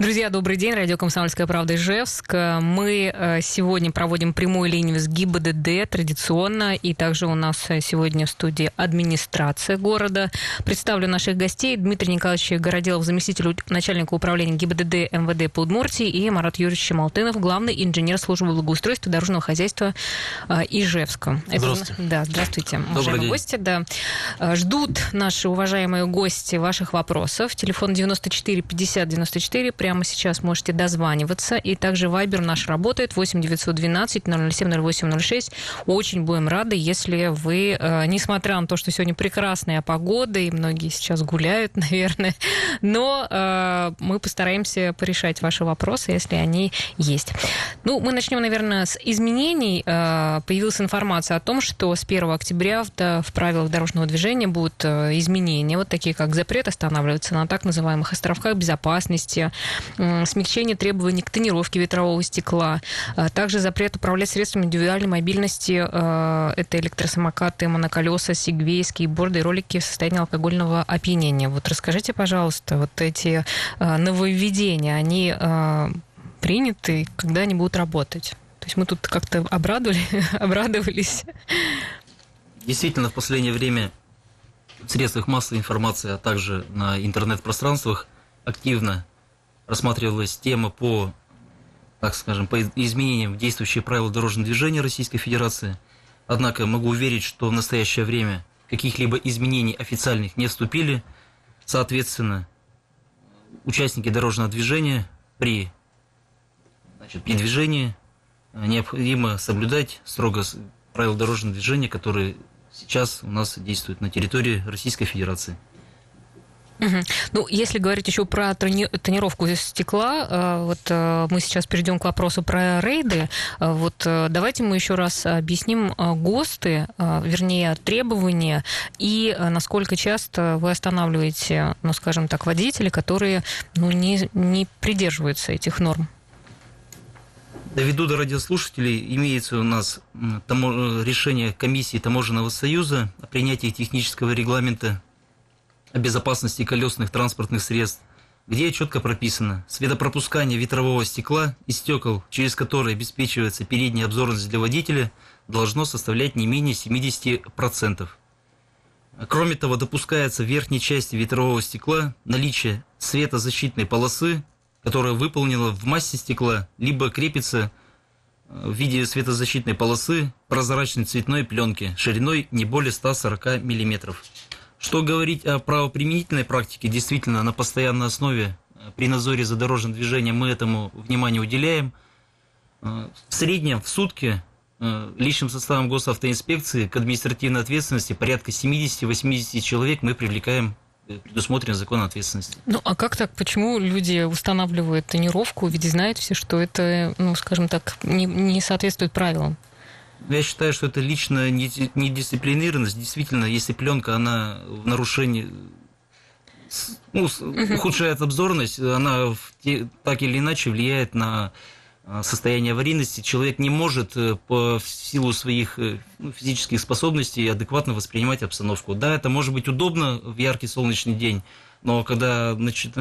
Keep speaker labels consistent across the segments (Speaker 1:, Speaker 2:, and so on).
Speaker 1: Друзья, добрый день. Радио «Комсомольская правда» Ижевск. Мы э, сегодня проводим прямую линию с ГИБДД традиционно. И также у нас э, сегодня в студии администрация города. Представлю наших гостей. Дмитрий Николаевич Городелов, заместитель начальника управления ГИБДД МВД по Удмуртии. И Марат Юрьевич Малтынов, главный инженер службы благоустройства дорожного хозяйства э, Ижевска.
Speaker 2: Здравствуйте.
Speaker 1: Это, да, здравствуйте, уважаемые гости. Да. Ждут наши уважаемые гости ваших вопросов. Телефон 94 50 94 прямо сейчас можете дозваниваться. И также Вайбер наш работает 8 912 007 0806. Очень будем рады, если вы, э, несмотря на то, что сегодня прекрасная погода, и многие сейчас гуляют, наверное, но э, мы постараемся порешать ваши вопросы, если они есть. Ну, мы начнем, наверное, с изменений. Э, появилась информация о том, что с 1 октября в правилах дорожного движения будут изменения, вот такие как запрет останавливаться на так называемых островках безопасности, смягчение требований к тонировке ветрового стекла, а также запрет управлять средствами индивидуальной мобильности, а, это электросамокаты, моноколеса, сегвей, скейтборды ролики в состоянии алкогольного опьянения. Вот расскажите, пожалуйста, вот эти а, нововведения, они приняты, когда они будут работать? То есть мы тут как-то обрадовали, обрадовались.
Speaker 2: Действительно, в последнее время в средствах массовой информации, а также на интернет-пространствах активно рассматривалась тема по, так скажем, по изменениям в действующие правила дорожного движения Российской Федерации. Однако могу уверить, что в настоящее время каких-либо изменений официальных не вступили. Соответственно, участники дорожного движения при, значит, при движении необходимо соблюдать строго правила дорожного движения, которые сейчас у нас действуют на территории Российской Федерации.
Speaker 1: Угу. Ну, если говорить еще про тонировку стекла, э, вот э, мы сейчас перейдем к вопросу про рейды. Э, вот давайте мы еще раз объясним ГОСТы, вернее, требования и насколько часто вы останавливаете, ну, скажем так, водителей, которые ну, не, не придерживаются этих норм.
Speaker 2: Доведу до радиослушателей, имеется у нас решение комиссии Таможенного союза о принятии технического регламента о безопасности колесных транспортных средств, где четко прописано светопропускание ветрового стекла и стекол, через которые обеспечивается передняя обзорность для водителя, должно составлять не менее 70%. Кроме того, допускается в верхней части ветрового стекла наличие светозащитной полосы, которая выполнена в массе стекла, либо крепится э, в виде светозащитной полосы прозрачной цветной пленки шириной не более 140 миллиметров. Что говорить о правоприменительной практике, действительно, на постоянной основе э, при надзоре за дорожным движением мы этому внимание уделяем. Э, в среднем в сутки э, личным составом госавтоинспекции к административной ответственности порядка 70-80 человек мы привлекаем предусмотрен закон ответственности.
Speaker 1: Ну, а как так? Почему люди устанавливают тонировку, ведь знают все, что это, ну, скажем так, не, не соответствует правилам?
Speaker 2: Я считаю, что это лично недисциплинированность. Действительно, если пленка, она в нарушении ну, ухудшает обзорность, она так или иначе влияет на а, состояние аварийности. Человек не может э, по силу своих э, ну, физических способностей адекватно воспринимать обстановку. Да, это может быть удобно в яркий солнечный день, но когда значит,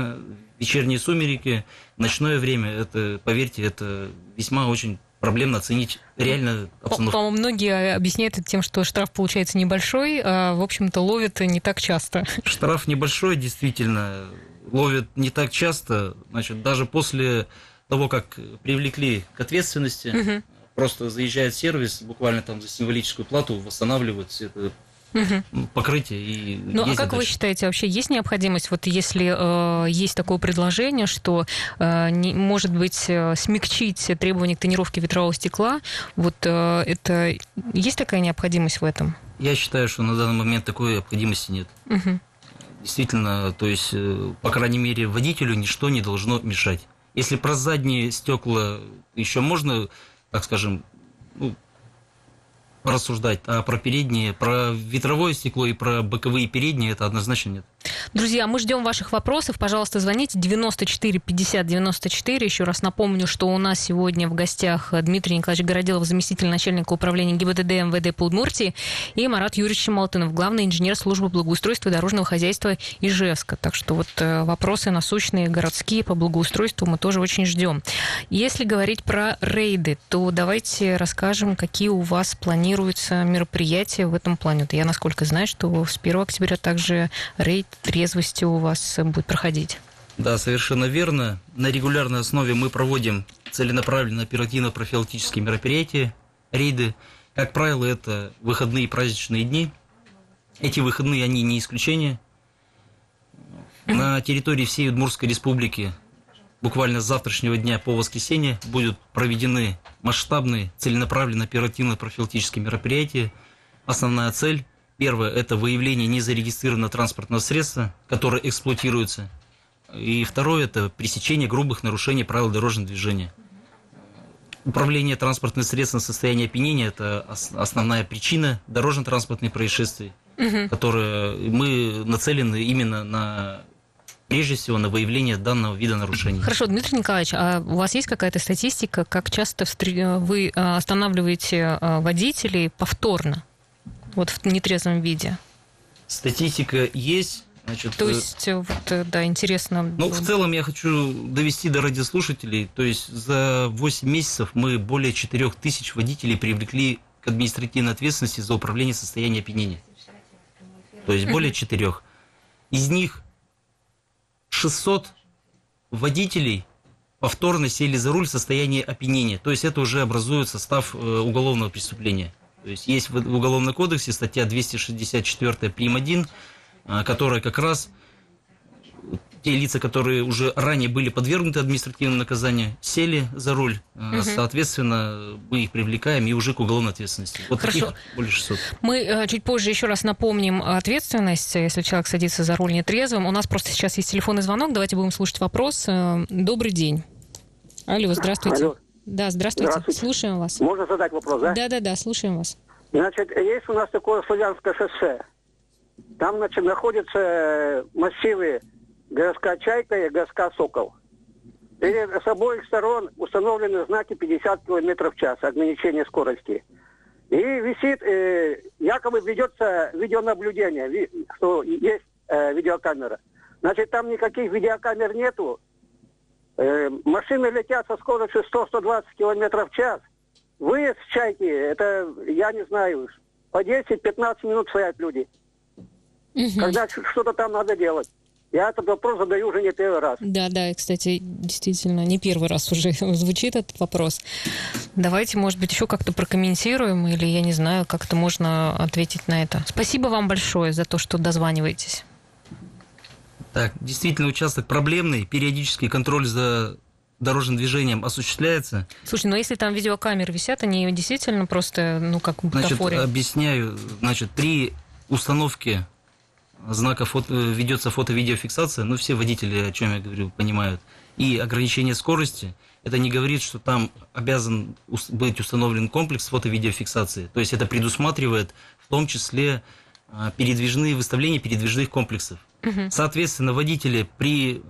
Speaker 2: вечерние сумерки, ночное время, это, поверьте, это весьма очень проблемно оценить реально обстановку.
Speaker 1: По-моему, многие объясняют это тем, что штраф получается небольшой, а, в общем-то, ловят не так часто.
Speaker 2: Штраф небольшой, действительно, ловят не так часто. Значит, даже после того, как привлекли к ответственности, угу. просто заезжает сервис, буквально там за символическую плату восстанавливают все это угу. покрытие и
Speaker 1: Ну, а как дальше. вы считаете, вообще есть необходимость, вот если э, есть такое предложение, что, э, не, может быть, э, смягчить требования к тонировке ветрового стекла, вот э, это есть такая необходимость в этом?
Speaker 2: Я считаю, что на данный момент такой необходимости нет. Угу. Действительно, то есть, э, по крайней мере, водителю ничто не должно мешать. Если про задние стекла еще можно, так скажем, ну, рассуждать, а про передние, про ветровое стекло и про боковые передние это однозначно нет.
Speaker 1: Друзья, мы ждем ваших вопросов. Пожалуйста, звоните 94 50 94. Еще раз напомню, что у нас сегодня в гостях Дмитрий Николаевич Городилов, заместитель начальника управления ГИБДД МВД по Удмуртии, и Марат Юрьевич Малтынов, главный инженер службы благоустройства и дорожного хозяйства Ижевска. Так что вот э, вопросы насущные городские по благоустройству мы тоже очень ждем. Если говорить про рейды, то давайте расскажем, какие у вас планируются мероприятия в этом плане. Я, насколько знаю, что с 1 октября также рейд трезвости у вас будет проходить.
Speaker 2: Да, совершенно верно. На регулярной основе мы проводим целенаправленно оперативно-профилактические мероприятия, рейды. Как правило, это выходные и праздничные дни. Эти выходные, они не исключение. На территории всей Удмуртской республики буквально с завтрашнего дня по воскресенье будут проведены масштабные целенаправленные оперативно-профилактические мероприятия. Основная цель – Первое – это выявление незарегистрированного транспортного средства, которое эксплуатируется. И второе – это пресечение грубых нарушений правил дорожного движения. Управление транспортным средством в состоянии опьянения – это основная причина дорожно-транспортных происшествий, угу. которые мы нацелены именно на прежде всего на выявление данного вида нарушений.
Speaker 1: Хорошо, Дмитрий Николаевич, а у вас есть какая-то статистика, как часто вы а, останавливаете а, водителей повторно? Вот в нетрезвом виде?
Speaker 2: Статистика есть.
Speaker 1: Значит, то э, есть, вот, э, да, интересно.
Speaker 2: Ну, в целом я хочу довести до радиослушателей, то есть за 8 месяцев мы более 4 тысяч водителей привлекли к административной ответственности за управление состоянием опьянения. То есть более 4. Из них 600 водителей повторно сели за руль в состоянии опьянения. То есть это уже образует состав э, уголовного преступления. То есть есть в Уголовном кодексе статья 264 прим. 1, а, которая как раз те лица, которые уже ранее были подвергнуты административному наказанию, сели за руль. Угу. Соответственно, мы их привлекаем и уже к уголовной ответственности.
Speaker 1: Вот Хорошо. таких более 600. Мы э, чуть позже еще раз напомним ответственность, если человек садится за руль нетрезвым. У нас просто сейчас есть телефонный звонок. Давайте будем слушать вопрос. Э, добрый день. Алло, здравствуйте. Алло. Да, здравствуйте. здравствуйте. Слушаем вас.
Speaker 3: Можно задать вопрос, да?
Speaker 1: Да, да, да, слушаем вас.
Speaker 3: Значит, есть у нас такое славянское шоссе. Там, значит, находятся массивы городская Чайка и городская Сокол. Перед, с обоих сторон установлены знаки 50 км в час, ограничение скорости. И висит, э, якобы ведется видеонаблюдение, что есть э, видеокамера. Значит, там никаких видеокамер нету, Э, машины летят со скоростью 100-120 км в час. Выезд с чайки, это, я не знаю, по 10-15 минут стоят люди. Угу. Когда что-то там надо делать. Я этот вопрос задаю уже не первый раз.
Speaker 1: Да, да, кстати, действительно, не первый раз уже звучит этот вопрос. Давайте, может быть, еще как-то прокомментируем, или, я не знаю, как-то можно ответить на это. Спасибо вам большое за то, что дозваниваетесь.
Speaker 2: Так, действительно, участок проблемный, периодический контроль за дорожным движением осуществляется.
Speaker 1: Слушай, но если там видеокамеры висят, они действительно просто, ну, как в
Speaker 2: Значит, объясняю. Значит, при установке знака фото, ведется фото-видеофиксация, ну, все водители, о чем я говорю, понимают, и ограничение скорости, это не говорит, что там обязан быть установлен комплекс фото-видеофиксации. То есть это предусматривает в том числе а, передвижные выставления передвижных комплексов. Угу. Соответственно, водители, при,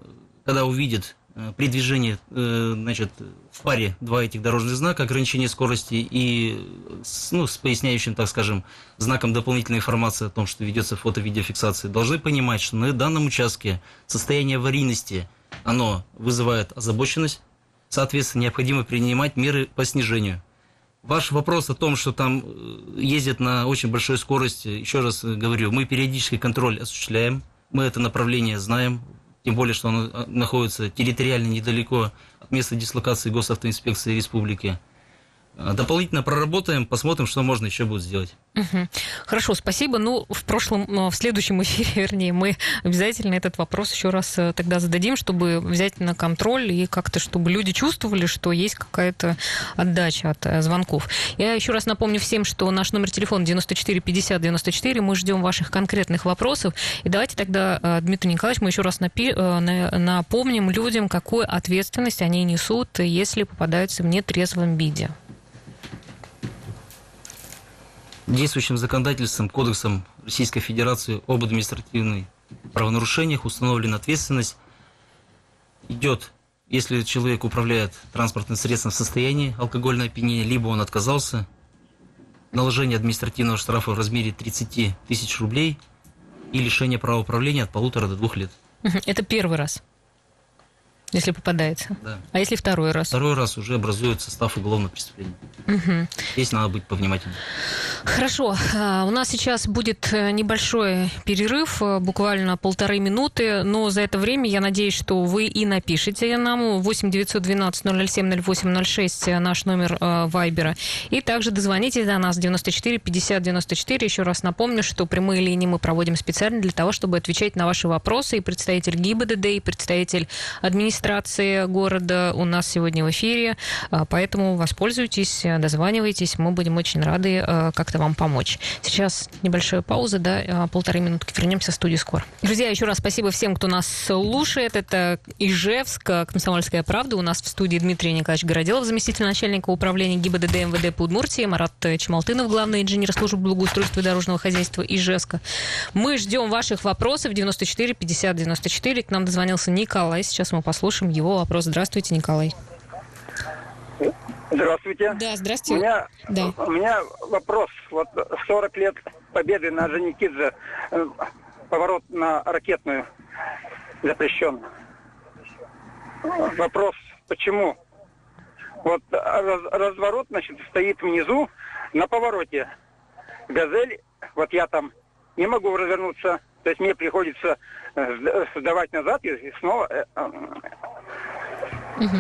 Speaker 2: когда увидят э, при движении э, значит, в паре два этих дорожных знака, ограничение скорости и ну, с поясняющим, так скажем, знаком дополнительной информации о том, что ведется фото-видеофиксация, должны понимать, что на данном участке состояние аварийности, оно вызывает озабоченность, соответственно, необходимо принимать меры по снижению. Ваш вопрос о том, что там э, ездят на очень большой скорости, еще раз говорю, мы периодический контроль осуществляем, мы это направление знаем, тем более, что оно а, находится территориально недалеко от места дислокации госавтоинспекции республики. А, дополнительно проработаем, посмотрим, что можно еще будет сделать.
Speaker 1: Угу. Хорошо, спасибо. Ну, в прошлом, в следующем эфире, вернее, мы обязательно этот вопрос еще раз э, тогда зададим, чтобы взять на контроль и как-то, чтобы люди чувствовали, что есть какая-то отдача от э, звонков. Я еще раз напомню всем, что наш номер телефона 94 50 94. Мы ждем ваших конкретных вопросов. И давайте тогда, э, Дмитрий Николаевич, мы еще раз напи- напомним людям, какую ответственность они несут, если попадаются в нетрезвом виде.
Speaker 2: Действующим законодательством, кодексом Российской Федерации об административной правонарушениях, установлена ответственность. Идет, если человек управляет транспортным средством в состоянии алкогольного опьянения, либо он отказался, наложение административного штрафа в размере 30 тысяч рублей и лишение права управления от полутора до двух лет.
Speaker 1: Это первый раз. Если попадается.
Speaker 2: Да.
Speaker 1: А если второй раз?
Speaker 2: Второй раз уже образует состав уголовного преступления. Угу. Здесь надо быть повнимательнее.
Speaker 1: Хорошо. А, у нас сейчас будет э, небольшой перерыв, э, буквально полторы минуты, но за это время я надеюсь, что вы и напишите нам 8 912 007 08 06 наш номер э, Вайбера. И также дозвоните до нас 94 50 94. Еще раз напомню, что прямые линии мы проводим специально для того, чтобы отвечать на ваши вопросы. И представитель ГИБДД, и представитель администрации администрации города у нас сегодня в эфире, а, поэтому воспользуйтесь, дозванивайтесь, мы будем очень рады а, как-то вам помочь. Сейчас небольшая пауза, да, а, полторы минутки, вернемся в студию скоро. Друзья, еще раз спасибо всем, кто нас слушает. Это Ижевск, Комсомольская правда. У нас в студии Дмитрий Николаевич Городелов, заместитель начальника управления ГИБДД МВД по Удмуртии, Марат Чмалтынов, главный инженер службы благоустройства и дорожного хозяйства Ижевска. Мы ждем ваших вопросов 94 50 94. К нам дозвонился Николай. Сейчас мы послушаем послушаем его вопрос. Здравствуйте, Николай.
Speaker 3: Здравствуйте.
Speaker 1: Да, здравствуйте.
Speaker 3: У меня,
Speaker 1: да.
Speaker 3: у меня вопрос. Вот 40 лет победы на Женикидзе, э, поворот на ракетную запрещен. Вопрос, почему? Вот раз, разворот, значит, стоит внизу на повороте. Газель, вот я там не могу развернуться, то есть мне приходится э, сдавать назад и снова угу.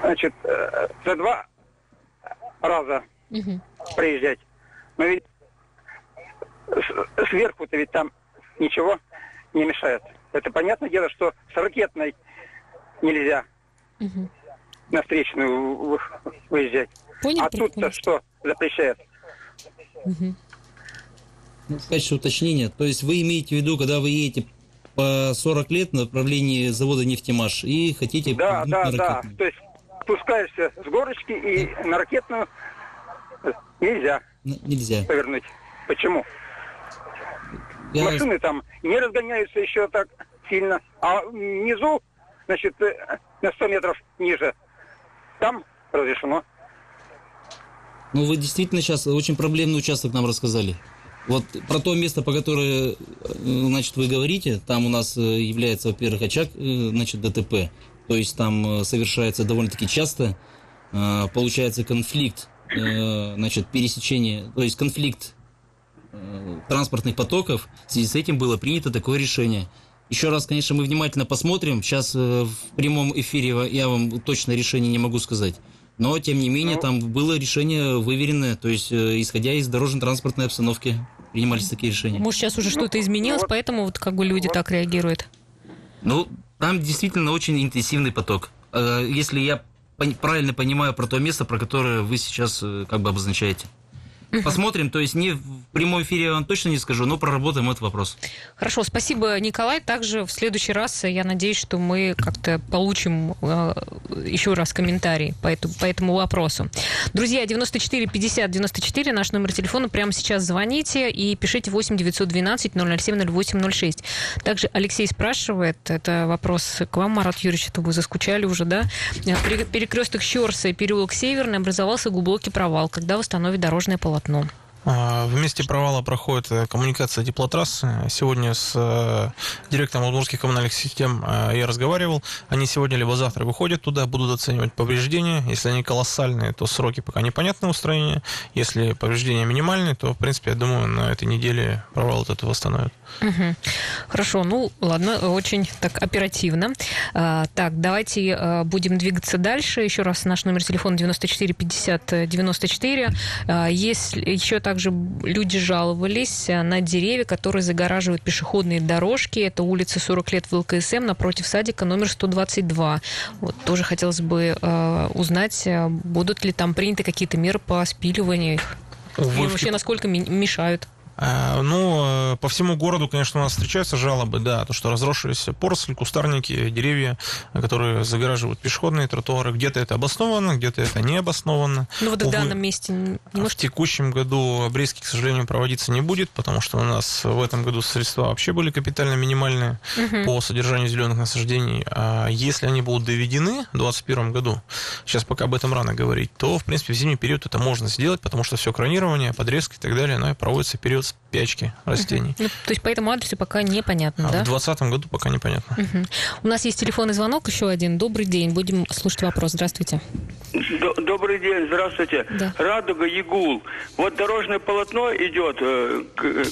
Speaker 3: значит, за два раза угу. проезжать. Но ведь сверху-то ведь там ничего не мешает. Это понятное дело, что с ракетной нельзя угу. на встречную выезжать. Понял, а тут-то что запрещает?
Speaker 2: Угу. Ну, в качестве уточнения, то есть вы имеете в виду, когда вы едете по 40 лет в направлении завода «Нефтемаш» и хотите...
Speaker 3: Да, да, да. То есть спускаешься с горочки и да. на ракетную нельзя.
Speaker 2: Нельзя.
Speaker 3: Повернуть. Почему? Я... Машины там не разгоняются еще так сильно, а внизу, значит, э, на 100 метров ниже, там разрешено.
Speaker 2: Ну, вы действительно сейчас очень проблемный участок нам рассказали. Вот про то место, по которое, э, значит, вы говорите, там у нас э, является, во-первых, очаг, э, значит, ДТП. То есть там совершается довольно-таки часто, получается конфликт, значит, пересечение, то есть конфликт транспортных потоков. В связи с этим было принято такое решение. Еще раз, конечно, мы внимательно посмотрим. Сейчас в прямом эфире я вам точно решение не могу сказать. Но, тем не менее, ну, там было решение выверенное, то есть, исходя из дорожно-транспортной обстановки принимались такие решения.
Speaker 1: Может, сейчас уже что-то изменилось, вот, поэтому вот как бы люди вот. так реагируют?
Speaker 2: Ну, там действительно очень интенсивный поток. Э, если я правильно понимаю про то место, про которое вы сейчас э, как бы обозначаете. Посмотрим, то есть не в прямом эфире я вам точно не скажу, но проработаем этот вопрос.
Speaker 1: Хорошо, спасибо, Николай. Также в следующий раз я надеюсь, что мы как-то получим э, еще раз комментарий по, эту, по этому вопросу. Друзья, 94 50 94, наш номер телефона. Прямо сейчас звоните и пишите 8 912 007 08 06. Также Алексей спрашивает, это вопрос к вам, Марат Юрьевич, это вы заскучали уже, да? Перекресток Щерса и переулок Северный образовался глубокий провал, когда восстановит дорожное полотно полотно?
Speaker 4: А, в месте провала проходит э, коммуникация теплотрассы. Сегодня с э, директором удмуртских коммунальных систем э, я разговаривал. Они сегодня либо завтра выходят туда, будут оценивать повреждения. Если они колоссальные, то сроки пока непонятны устроения. Если повреждения минимальные, то, в принципе, я думаю, на этой неделе провал от этого восстановят.
Speaker 1: Угу. Хорошо, ну ладно, очень так оперативно. А, так, давайте будем двигаться дальше. Еще раз наш номер телефона 94 50 94. А, если еще также люди жаловались на деревья, которые загораживают пешеходные дорожки. Это улица 40 лет в ЛКСМ напротив садика номер 122. Вот тоже хотелось бы а, узнать, а, будут ли там приняты какие-то меры по спиливанию их. Увы, И вообще, насколько мешают?
Speaker 4: А, ну, э, по всему городу, конечно, у нас встречаются жалобы, да, то, что разросшиеся поросли, кустарники, деревья, которые загораживают пешеходные тротуары. Где-то это обосновано, где-то это не обосновано.
Speaker 1: Ну, вот в данном месте не
Speaker 4: может... В текущем году обрезки, к сожалению, проводиться не будет, потому что у нас в этом году средства вообще были капитально минимальные угу. по содержанию зеленых насаждений. А если они будут доведены в 2021 году, сейчас пока об этом рано говорить, то, в принципе, в зимний период это можно сделать, потому что все кронирование, подрезки и так далее, оно проводится в период спячки растений.
Speaker 1: Ну, то есть по этому адресу пока непонятно,
Speaker 4: а
Speaker 1: да?
Speaker 4: В 2020 году пока непонятно.
Speaker 1: Угу. У нас есть телефонный звонок еще один. Добрый день. Будем слушать вопрос. Здравствуйте.
Speaker 5: Добрый день, здравствуйте. Да. Радуга, Ягул. Вот дорожное полотно идет, э,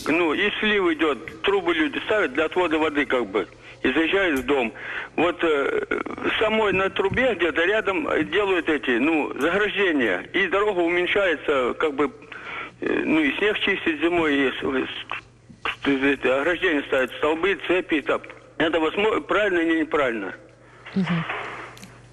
Speaker 5: ну, и слив идет, трубы люди ставят для отвода воды как бы и заезжают в дом. Вот э, самой на трубе где-то рядом делают эти, ну, заграждения, и дорога уменьшается, как бы, э, ну, и снег чистить зимой, и это, ограждения ставят, столбы, цепи, там. Это возможно, правильно или неправильно?
Speaker 1: Угу.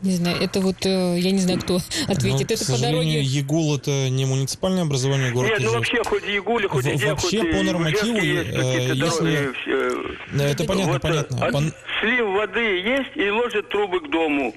Speaker 1: Не знаю, это вот, э, я не знаю, кто ответит.
Speaker 4: Ну,
Speaker 1: это
Speaker 4: к по дороге... ЕГУЛ это не муниципальное образование города
Speaker 5: Нет, ну вообще, хоть ЕГУЛе, хоть
Speaker 4: в,
Speaker 5: где,
Speaker 4: Вообще
Speaker 5: хоть
Speaker 4: по нормативу,
Speaker 5: есть
Speaker 4: э, если... Все, это понятно, вот, понятно.
Speaker 5: От, слив воды есть и ложат трубы к дому.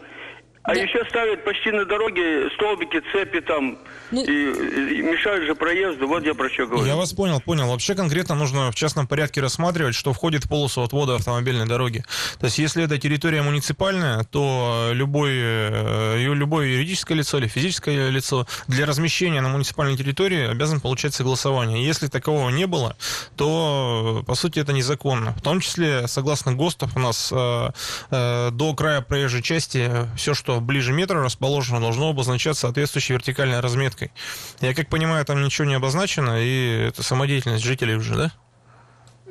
Speaker 5: А да. еще ставят почти на дороге столбики, цепи там, ну, и, и мешают же проезду. Вот я про что говорю.
Speaker 4: Я вас понял, понял. Вообще конкретно нужно в частном порядке рассматривать, что входит в полосу отвода автомобильной дороги. То есть, если это территория муниципальная, то любой, э, любое юридическое лицо или физическое лицо для размещения на муниципальной территории обязан получать согласование. Если такового не было, то, по сути, это незаконно. В том числе, согласно ГОСТов, у нас э, э, до края проезжей части все, что ближе метра расположено, должно обозначаться соответствующей вертикальной разметкой. Я как понимаю, там ничего не обозначено, и это самодеятельность жителей уже, да?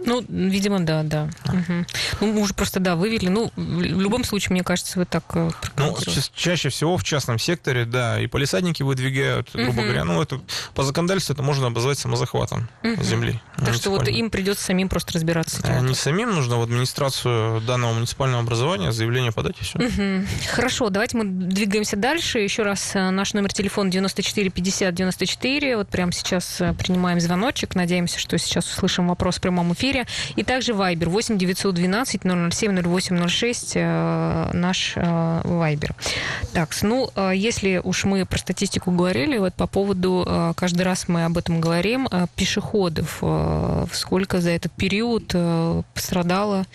Speaker 1: Ну, видимо, да, да. А. Угу. Ну, мы уже просто, да, вывели. Ну, в любом случае, мне кажется, вы так... Э,
Speaker 4: ну, чаще всего в частном секторе, да, и полисадники выдвигают, грубо угу. говоря. Ну, это по законодательству это можно обозвать самозахватом угу. земли.
Speaker 1: Так что вот им придется самим просто разбираться.
Speaker 4: А не самим, нужно в администрацию данного муниципального образования заявление подать и все.
Speaker 1: Угу. Хорошо, давайте мы двигаемся дальше. Еще раз э, наш номер телефона 94 50 94. Вот прямо сейчас принимаем звоночек. Надеемся, что сейчас услышим вопрос в прямом эфире эфире. И также Viber 8 912 007 0806 наш э, Viber. Так, ну, э, если уж мы про статистику говорили, вот по поводу, э, каждый раз мы об этом говорим, пешеходов, сколько за этот период пострадало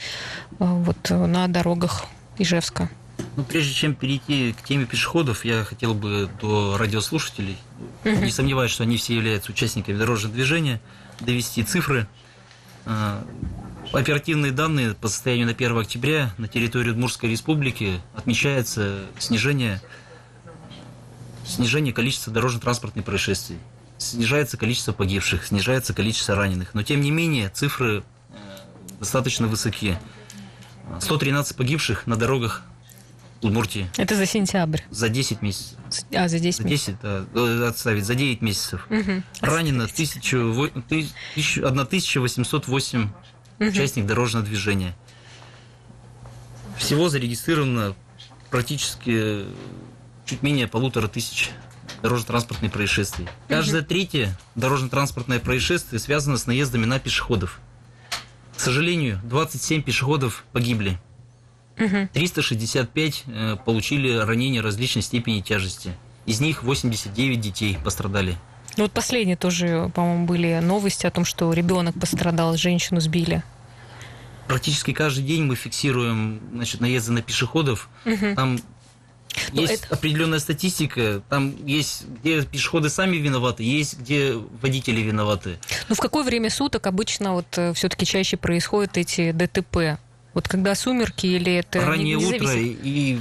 Speaker 1: вот на дорогах Ижевска?
Speaker 2: Ну, прежде чем перейти к теме пешеходов, я хотел бы до радиослушателей, не сомневаюсь, что они все являются участниками дорожного движения, довести цифры. А, оперативные данные по состоянию на 1 октября на территории Удмуртской республики отмечается снижение, снижение количества дорожно-транспортных происшествий. Снижается количество погибших, снижается количество раненых. Но тем не менее цифры э, достаточно высоки. 113 погибших на дорогах Удмуртии.
Speaker 1: Это за сентябрь?
Speaker 2: За 10 месяцев.
Speaker 1: А, за 10 месяцев?
Speaker 2: За 10, да, отставить, за 9 месяцев. Угу. Ранено 1000, 1808 угу. участников дорожного движения. Всего зарегистрировано практически чуть менее полутора тысяч дорожно-транспортных происшествий. Каждое третье дорожно-транспортное происшествие связано с наездами на пешеходов. К сожалению, 27 пешеходов погибли. 365 э, получили ранения различной степени тяжести. Из них 89 детей пострадали.
Speaker 1: Ну вот последние тоже, по-моему, были новости о том, что ребенок пострадал, женщину сбили.
Speaker 2: Практически каждый день мы фиксируем значит, наезды на пешеходов. Угу. Там ну, есть это... определенная статистика, там есть, где пешеходы сами виноваты, есть, где водители виноваты.
Speaker 1: Ну, в какое время суток обычно вот э, все-таки чаще происходят эти ДТП? Вот когда сумерки или это...
Speaker 2: Раннее не, утро и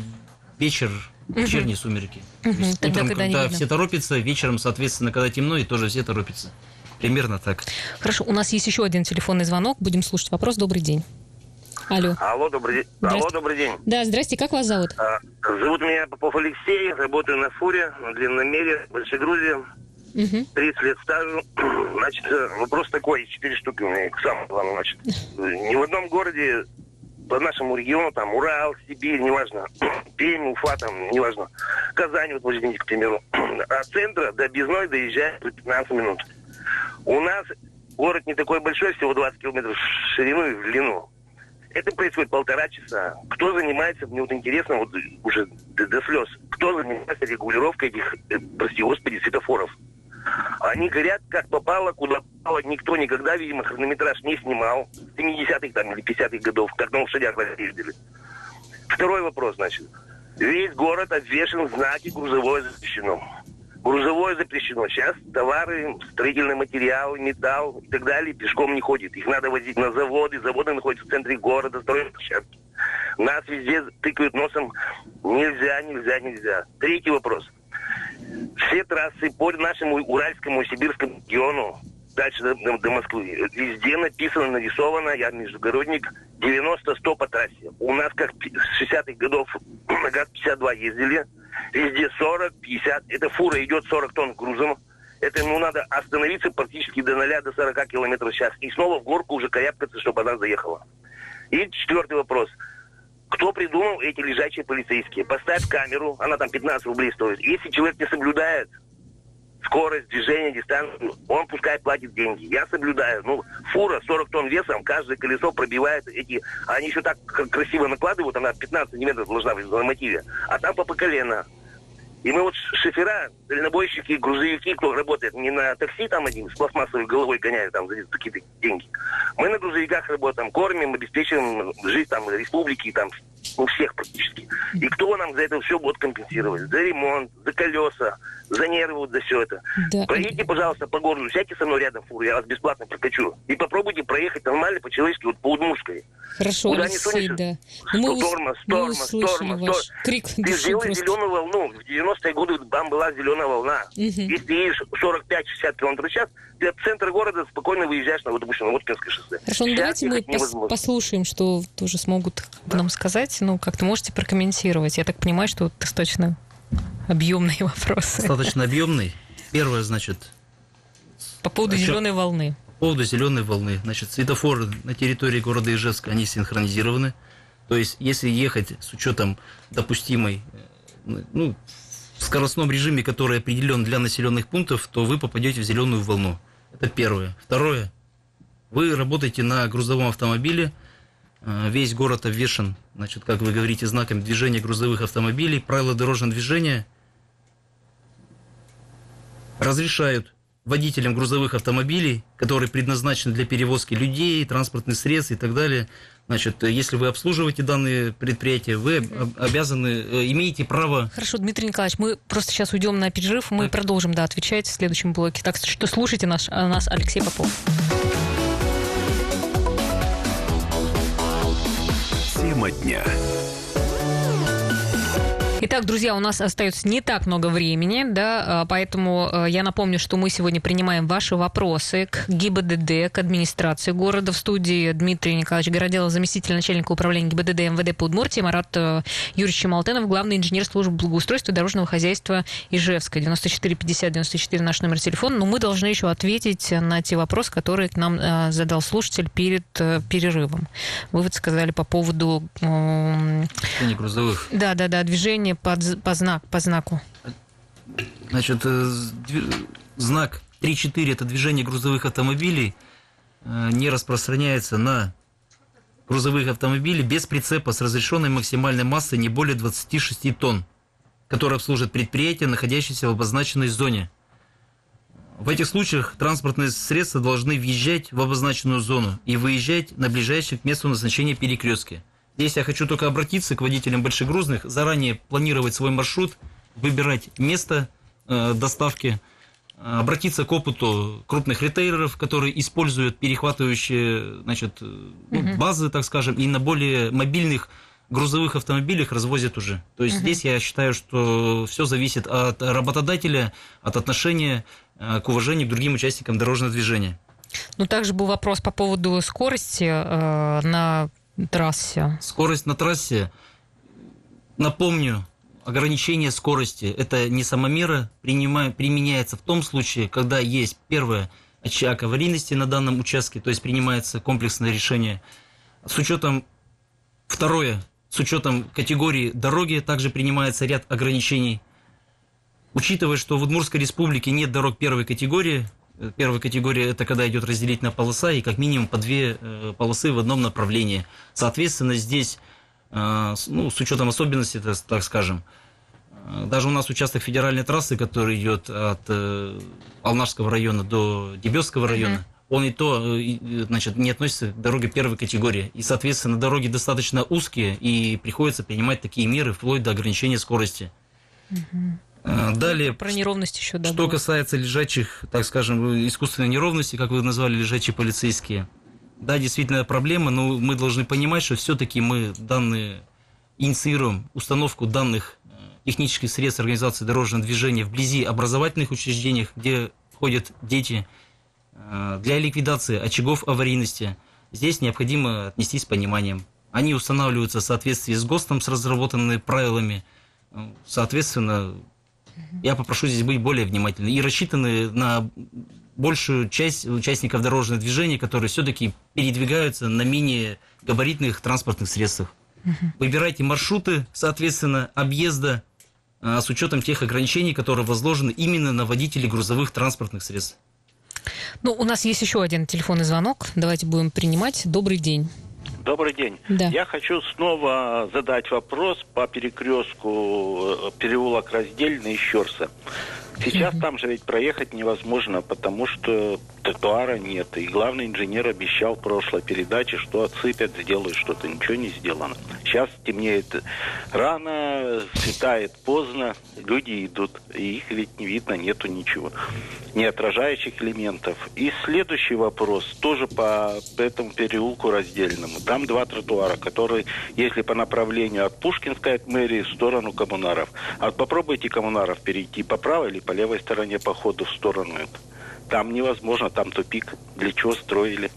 Speaker 2: вечер, вечерние сумерки. Угу. есть, Тогда, утром, когда, когда все торопятся, вечером, соответственно, когда темно, и тоже все торопятся. Примерно так.
Speaker 1: Хорошо, у нас есть еще один телефонный звонок. Будем слушать вопрос. Добрый день. Алло.
Speaker 6: Алло, добрый день. Алло, добрый день.
Speaker 1: Да, здрасте, как вас зовут?
Speaker 6: А, зовут меня Попов Алексей, работаю на фуре, на длинномере, Большой Грузии. Угу. 30 лет стажу. Значит, вопрос такой, четыре штуки у меня, к самому главному, значит. Ни в одном городе по нашему региону, там, Урал, Сибирь, неважно, Пермь, Уфа, там, неважно, Казань, вот возьмите, к примеру, от центра до Безной доезжает за 15 минут. У нас город не такой большой, всего 20 километров в ширину и в длину. Это происходит полтора часа. Кто занимается, мне вот интересно, вот уже до, до слез, кто занимается регулировкой этих, э, прости господи, светофоров? Они горят как попало, куда попало. Никто никогда, видимо, хронометраж не снимал. 70-х там или 50-х годов, как на лошадях ездили. Второй вопрос, значит. Весь город обвешен знаки грузовое запрещено. Грузовое запрещено. Сейчас товары, строительные материалы, металл и так далее пешком не ходит. Их надо возить на заводы. Заводы находятся в центре города, строят площадки. Нас везде тыкают носом. Нельзя, нельзя, нельзя. Третий вопрос. Все трассы по нашему Уральскому и Сибирскому региону дальше до, до, Москвы. Везде написано, нарисовано, я междугородник, 90-100 по трассе. У нас как с 60-х годов на ГАЗ-52 ездили, везде 40, 50. Эта фура идет 40 тонн грузом. Это ему надо остановиться практически до 0 до 40 километров в час. И снова в горку уже корябкаться, чтобы она заехала. И четвертый вопрос. Кто придумал эти лежачие полицейские? Поставь камеру, она там 15 рублей стоит. Если человек не соблюдает скорость, движение, дистанцию, он пускай платит деньги. Я соблюдаю. Ну, фура 40 тонн весом, каждое колесо пробивает эти... Они еще так красиво накладывают, она 15 сантиметров должна быть в нормативе. А там по колено. И мы вот шофера, дальнобойщики, грузовики, кто работает не на такси там один, с пластмассовой головой гоняют там за какие-то деньги. Мы на грузовиках работаем, кормим, обеспечиваем жизнь там республики, там у всех практически. И кто нам за это все будет компенсировать? За ремонт, за колеса, за нервы, вот за все это. Да. Проедьте, пожалуйста, по городу, сядьте со мной рядом фуру, я вас бесплатно прокачу. И попробуйте проехать нормально, по-человечески, вот по Удмурской.
Speaker 1: Хорошо, Куда Алексей, да.
Speaker 6: Мы, тормоз, тормоз, мы тормоз, тормоз.
Speaker 1: крик
Speaker 6: Ты сделай просто. зеленую волну. В 90-е годы там была зеленая волна. Угу. Если едешь 45-60 км в час, от центра города спокойно выезжаешь на, вот, допустим, на Воткинское шоссе.
Speaker 1: Хорошо, ну давайте мы пос- послушаем, что тоже смогут да. нам сказать. Ну, как-то можете прокомментировать. Я так понимаю, что достаточно объемные вопросы.
Speaker 2: Достаточно объемный. Первое, значит...
Speaker 1: По поводу зеленой волны
Speaker 2: поводу зеленой волны. Значит, светофоры на территории города Ижевска, они синхронизированы. То есть, если ехать с учетом допустимой, э, ну, скоростном режиме, который определен для населенных пунктов, то вы попадете в зеленую волну. Это первое. Второе. Вы работаете на грузовом автомобиле, э, весь город обвешен, значит, как вы говорите, знаком движения грузовых автомобилей, правила дорожного движения разрешают водителям грузовых автомобилей, которые предназначены для перевозки людей, транспортных средств и так далее. Значит, если вы обслуживаете данные предприятия, вы обязаны, э, имеете право...
Speaker 1: Хорошо, Дмитрий Николаевич, мы просто сейчас уйдем на перерыв, мы так. продолжим, да, отвечать в следующем блоке. Так что слушайте наш, нас Алексей Попов.
Speaker 7: Тема дня.
Speaker 1: Итак, друзья, у нас остается не так много времени, да, а, поэтому э, я напомню, что мы сегодня принимаем ваши вопросы к ГИБДД, к администрации города. В студии Дмитрий Николаевич Городелов, заместитель начальника управления ГИБДД МВД по Удмуртии, Марат э, Юрьевич Малтенов, главный инженер службы благоустройства и дорожного хозяйства Ижевска. 94 50 94 наш номер телефона. Но мы должны еще ответить на те вопросы, которые к нам э, задал слушатель перед перерывом. Вы вот сказали по поводу...
Speaker 2: Движения грузовых.
Speaker 1: Да, да, да, движения по, по, знак, по знаку?
Speaker 2: Значит, э, знак 3.4 это движение грузовых автомобилей э, не распространяется на грузовых автомобилей без прицепа с разрешенной максимальной массой не более 26 тонн, которые обслужат предприятия, находящиеся в обозначенной зоне. В этих случаях транспортные средства должны въезжать в обозначенную зону и выезжать на ближайших к месту назначения перекрестке. Здесь я хочу только обратиться к водителям большегрузных, заранее планировать свой маршрут, выбирать место э, доставки, обратиться к опыту крупных ритейлеров, которые используют перехватывающие значит, угу. базы, так скажем, и на более мобильных грузовых автомобилях развозят уже. То есть угу. здесь я считаю, что все зависит от работодателя, от отношения э, к уважению к другим участникам дорожного движения.
Speaker 1: Ну, также был вопрос по поводу скорости э, на трассе?
Speaker 2: Скорость на трассе, напомню, ограничение скорости – это не самомера, применяется в том случае, когда есть первое очаг аварийности на данном участке, то есть принимается комплексное решение. С учетом второе, с учетом категории дороги также принимается ряд ограничений. Учитывая, что в Удмуртской республике нет дорог первой категории, Первая категория – это когда идет разделительная полоса и как минимум по две э, полосы в одном направлении. Соответственно, здесь, э, ну, с учетом особенностей, так скажем, э, даже у нас участок федеральной трассы, который идет от Алнашского района до Дебесского района, он и то значит, не относится к дороге первой категории. И, соответственно, дороги достаточно узкие, и приходится принимать такие меры вплоть до ограничения скорости. Угу.
Speaker 1: А, далее, про неровность еще
Speaker 2: да, Что касается лежачих, так скажем, искусственной неровности, как вы назвали, лежачие полицейские. Да, действительно проблема, но мы должны понимать, что все-таки мы данные инициируем установку данных э, технических средств организации дорожного движения вблизи образовательных учреждений, где ходят дети, э, для ликвидации очагов аварийности. Здесь необходимо отнестись с пониманием. Они устанавливаются в соответствии с ГОСТом, с разработанными правилами. Э, соответственно, я попрошу здесь быть более внимательным и рассчитаны на большую часть участников дорожного движения, которые все-таки передвигаются на менее габаритных транспортных средствах. Выбирайте маршруты, соответственно, объезда а, с учетом тех ограничений, которые возложены именно на водителей грузовых транспортных средств.
Speaker 1: Ну, у нас есть еще один телефонный звонок. Давайте будем принимать. Добрый день.
Speaker 8: Добрый день. Да. Я хочу снова задать вопрос по перекрестку э, переулок Раздельный и Щерса. Сейчас угу. там же ведь проехать невозможно, потому что тротуара нет. И главный инженер обещал в прошлой передаче, что отсыпят, сделают что-то. Ничего не сделано. Сейчас темнеет рано, светает поздно, люди идут. И их ведь не видно, нету ничего. Не отражающих элементов. И следующий вопрос, тоже по этому переулку раздельному. Там два тротуара, которые, если по направлению от Пушкинской от мэрии в сторону коммунаров. А попробуйте коммунаров перейти по правой или по левой стороне по ходу в сторону. Там невозможно, там тупик. Для чего строили?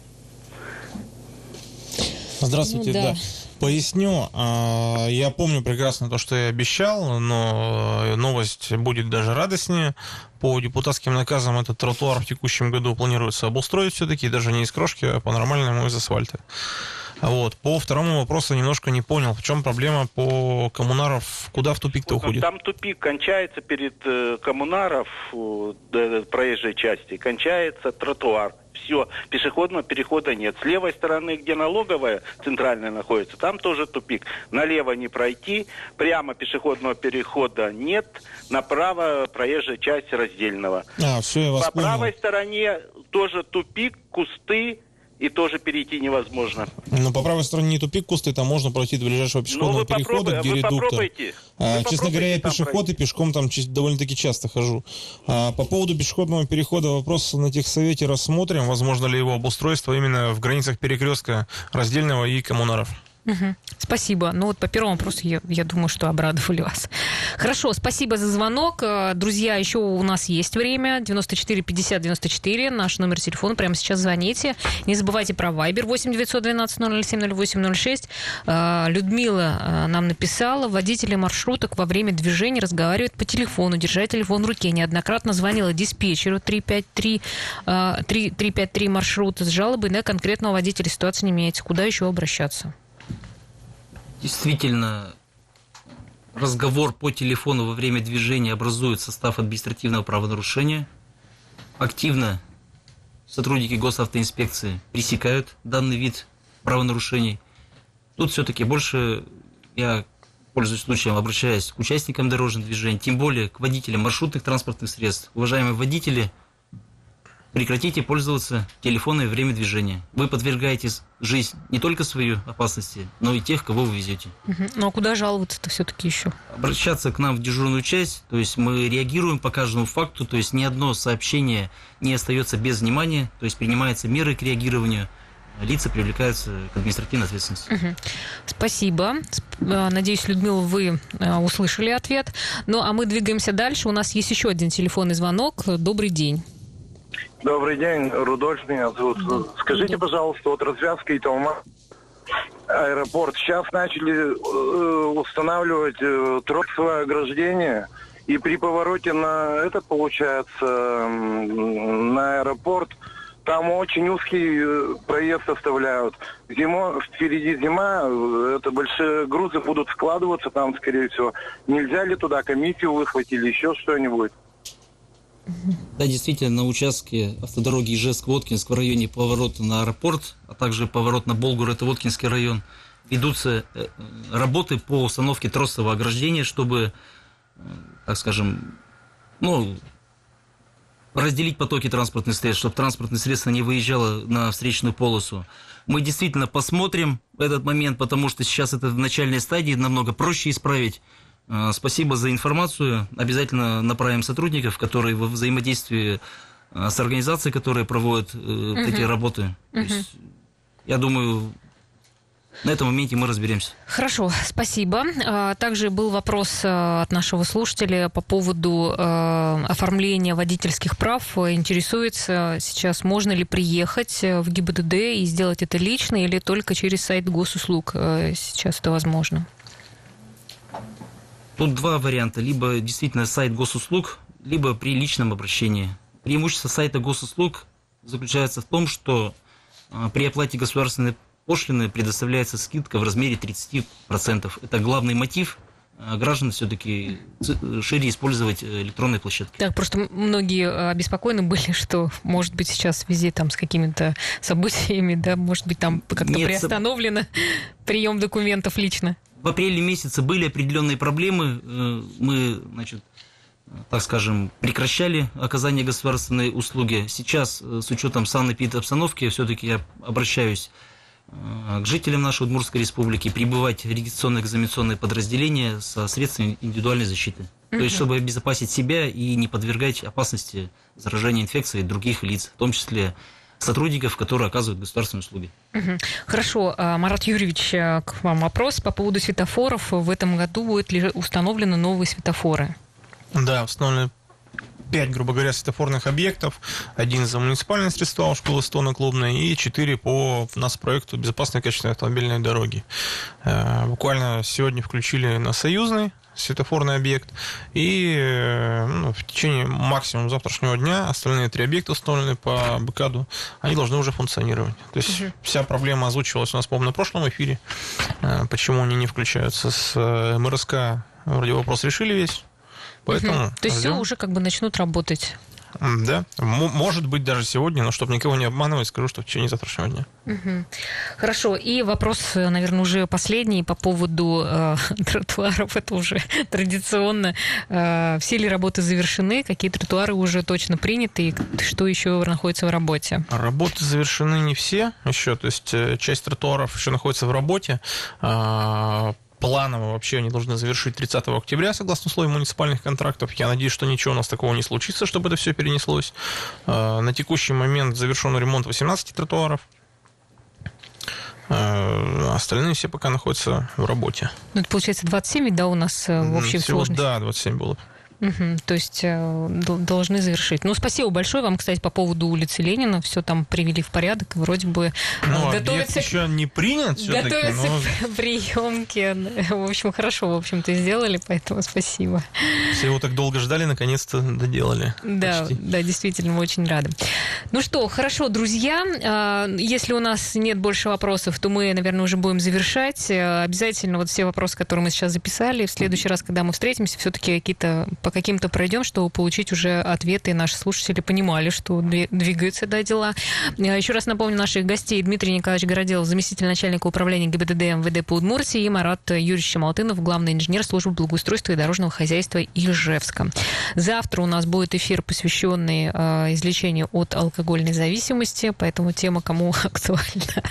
Speaker 4: Здравствуйте, ну, да. да. Поясню. А, я помню прекрасно то, что я обещал, но новость будет даже радостнее. По депутатским наказам этот тротуар в текущем году планируется обустроить все-таки, даже не из крошки, а по-нормальному из асфальта. Вот. По второму вопросу немножко не понял, в чем проблема по коммунаров, куда в тупик-то вот, уходит?
Speaker 8: Там тупик кончается перед э, коммунаров э, проезжей части, кончается тротуар. Все, пешеходного перехода нет. С левой стороны, где налоговая центральная находится, там тоже тупик. Налево не пройти, прямо пешеходного перехода нет, направо проезжая часть раздельного.
Speaker 4: А, все, я вас
Speaker 8: По понял. правой стороне тоже тупик, кусты, и тоже перейти невозможно.
Speaker 4: Ну, по правой стороне не тупик кусты, там можно пройти до ближайшего пешеходного ну, перехода, где редуктор. А, честно говоря, я пешеход пройти. и пешком там довольно-таки часто хожу. А, по поводу пешеходного перехода вопрос на техсовете рассмотрим. Возможно ли его обустройство именно в границах перекрестка раздельного и коммунаров.
Speaker 1: Угу. Спасибо. Ну вот по первому вопросу я, я думаю, что обрадовали вас. Хорошо, спасибо за звонок. Э, друзья, еще у нас есть время. 94 50 94, наш номер телефона. Прямо сейчас звоните. Не забывайте про Viber 8 912 007 08 06. Людмила э, нам написала, водители маршруток во время движения разговаривают по телефону, держа телефон в руке. Неоднократно звонила диспетчеру 353, 353 э, маршрута с жалобой на конкретного водителя. Ситуация не меняется. Куда еще обращаться?
Speaker 2: Действительно, разговор по телефону во время движения образует состав административного правонарушения. Активно сотрудники госавтоинспекции пресекают данный вид правонарушений. Тут все-таки больше я пользуюсь случаем, обращаясь к участникам дорожного движения, тем более к водителям маршрутных транспортных средств. Уважаемые водители – Прекратите пользоваться телефоном во время движения. Вы подвергаете жизнь не только свою опасности, но и тех, кого вы везете.
Speaker 1: Угу. Ну а куда жаловаться-то все-таки еще?
Speaker 2: Обращаться к нам в дежурную часть, то есть мы реагируем по каждому факту, то есть ни одно сообщение не остается без внимания, то есть принимаются меры к реагированию лица привлекаются к административной ответственности. Угу.
Speaker 1: Спасибо. Э, надеюсь, Людмила, вы э, услышали ответ. Ну, а мы двигаемся дальше. У нас есть еще один телефонный звонок. Добрый день.
Speaker 9: Добрый день, Рудольф меня зовут. Скажите, пожалуйста, вот развязка и Толма аэропорт. Сейчас начали э, устанавливать э, тросовое ограждение. И при повороте на этот, получается, на аэропорт, там очень узкий э, проезд оставляют. Зимо, впереди зима, э, это большие грузы будут складываться там, скорее всего. Нельзя ли туда комиссию выхватить или еще что-нибудь?
Speaker 2: Да, действительно, на участке автодороги Ижевск-Воткинск в районе поворота на аэропорт, а также поворот на Болгур, это Воткинский район, ведутся э, работы по установке тросового ограждения, чтобы, э, так скажем, ну, разделить потоки транспортных средств, чтобы транспортное средство не выезжало на встречную полосу. Мы действительно посмотрим этот момент, потому что сейчас это в начальной стадии, намного проще исправить. Э, спасибо за информацию. Обязательно направим сотрудников, которые во взаимодействии э, с организацией, которые проводят угу. эти работы. Угу. Есть, я думаю, на этом моменте мы разберемся.
Speaker 1: Хорошо, спасибо. Также был вопрос от нашего слушателя по поводу оформления водительских прав. Интересуется сейчас, можно ли приехать в ГИБДД и сделать это лично или только через сайт госуслуг сейчас это возможно?
Speaker 2: Тут два варианта. Либо действительно сайт госуслуг, либо при личном обращении. Преимущество сайта госуслуг заключается в том, что а, при оплате государственной пошлины предоставляется скидка в размере 30%. Это главный мотив а, граждан все-таки шире использовать э, электронные площадки.
Speaker 1: Так, просто многие а, обеспокоены были, что, может быть, сейчас в связи там, с какими-то событиями, да, может быть, там как-то Нет, приостановлено соб... прием документов лично
Speaker 2: в апреле месяце были определенные проблемы. Э, мы, значит, так скажем, прекращали оказание государственной услуги. Сейчас, э, с учетом санэпидобстановки, все-таки я обращаюсь э, к жителям нашей Удмуртской республики прибывать в регистрационно-экзаменационные подразделения со средствами индивидуальной защиты. Угу. То есть, чтобы обезопасить себя и не подвергать опасности заражения инфекцией других лиц, в том числе сотрудников, которые оказывают государственные услуги.
Speaker 1: Хорошо. А, Марат Юрьевич, э, к вам вопрос по поводу светофоров. В этом году будут ли установлены новые светофоры?
Speaker 4: Да, установлены пять, грубо говоря, светофорных объектов. Один за муниципальные средства у школы Стона Клубной и четыре по нас проекту «Безопасные качественные автомобильные дороги». Э, буквально сегодня включили на Союзный светофорный объект. И э, ну, в течение максимум завтрашнего дня остальные три объекта, установленные по БКАДу, они должны уже функционировать. То есть угу. вся проблема озвучивалась у нас, по-моему, на прошлом эфире. Э, почему они не включаются с э, МРСК? Вроде вопрос решили весь.
Speaker 1: Поэтому угу. То есть все уже как бы начнут работать.
Speaker 4: Да, может быть даже сегодня, но чтобы никого не обманывать, скажу, что в течение завтрашнего дня.
Speaker 1: Угу. Хорошо. И вопрос, наверное, уже последний по поводу э, тротуаров. Это уже традиционно. Э, все ли работы завершены? Какие тротуары уже точно приняты? И что еще находится в работе?
Speaker 4: Работы завершены не все еще. То есть э, часть тротуаров еще находится в работе. Э, планово вообще они должны завершить 30 октября, согласно условиям муниципальных контрактов. Я надеюсь, что ничего у нас такого не случится, чтобы это все перенеслось. А, на текущий момент завершен ремонт 18 тротуаров. А, остальные все пока находятся в работе.
Speaker 1: Ну, это получается 27, да, у нас э, в общей Всего, сложности?
Speaker 4: Да, 27 было.
Speaker 1: Угу, то есть э, должны завершить. Ну, спасибо большое вам, кстати, по поводу улицы Ленина. Все там привели в порядок. Вроде бы э,
Speaker 4: ну, готовится... еще не принят
Speaker 1: Готовятся но... приемки. В общем, хорошо, в общем-то, сделали, поэтому спасибо.
Speaker 4: Все его так долго ждали, наконец-то доделали.
Speaker 1: Да, почти. да, действительно, мы очень рады. Ну что, хорошо, друзья. А, если у нас нет больше вопросов, то мы, наверное, уже будем завершать. Э, обязательно вот все вопросы, которые мы сейчас записали, в следующий раз, когда мы встретимся, все-таки какие-то по каким-то пройдем, чтобы получить уже ответы, наши слушатели понимали, что двигаются да, дела. Еще раз напомню наших гостей. Дмитрий Николаевич Городел, заместитель начальника управления ГИБДД МВД по Удмуртии, и Марат Юрьевич Шамалтынов, главный инженер службы благоустройства и дорожного хозяйства Ижевска. Завтра у нас будет эфир, посвященный э, излечению от алкогольной зависимости, поэтому тема кому актуальна,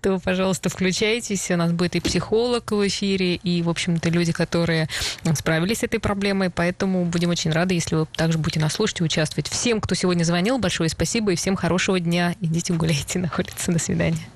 Speaker 1: то, пожалуйста, включайтесь. У нас будет и психолог в эфире, и, в общем-то, люди, которые справились с этой проблемой, поэтому Поэтому будем очень рады, если вы также будете нас слушать и участвовать. Всем, кто сегодня звонил, большое спасибо и всем хорошего дня. Идите гуляйте на улице. До свидания.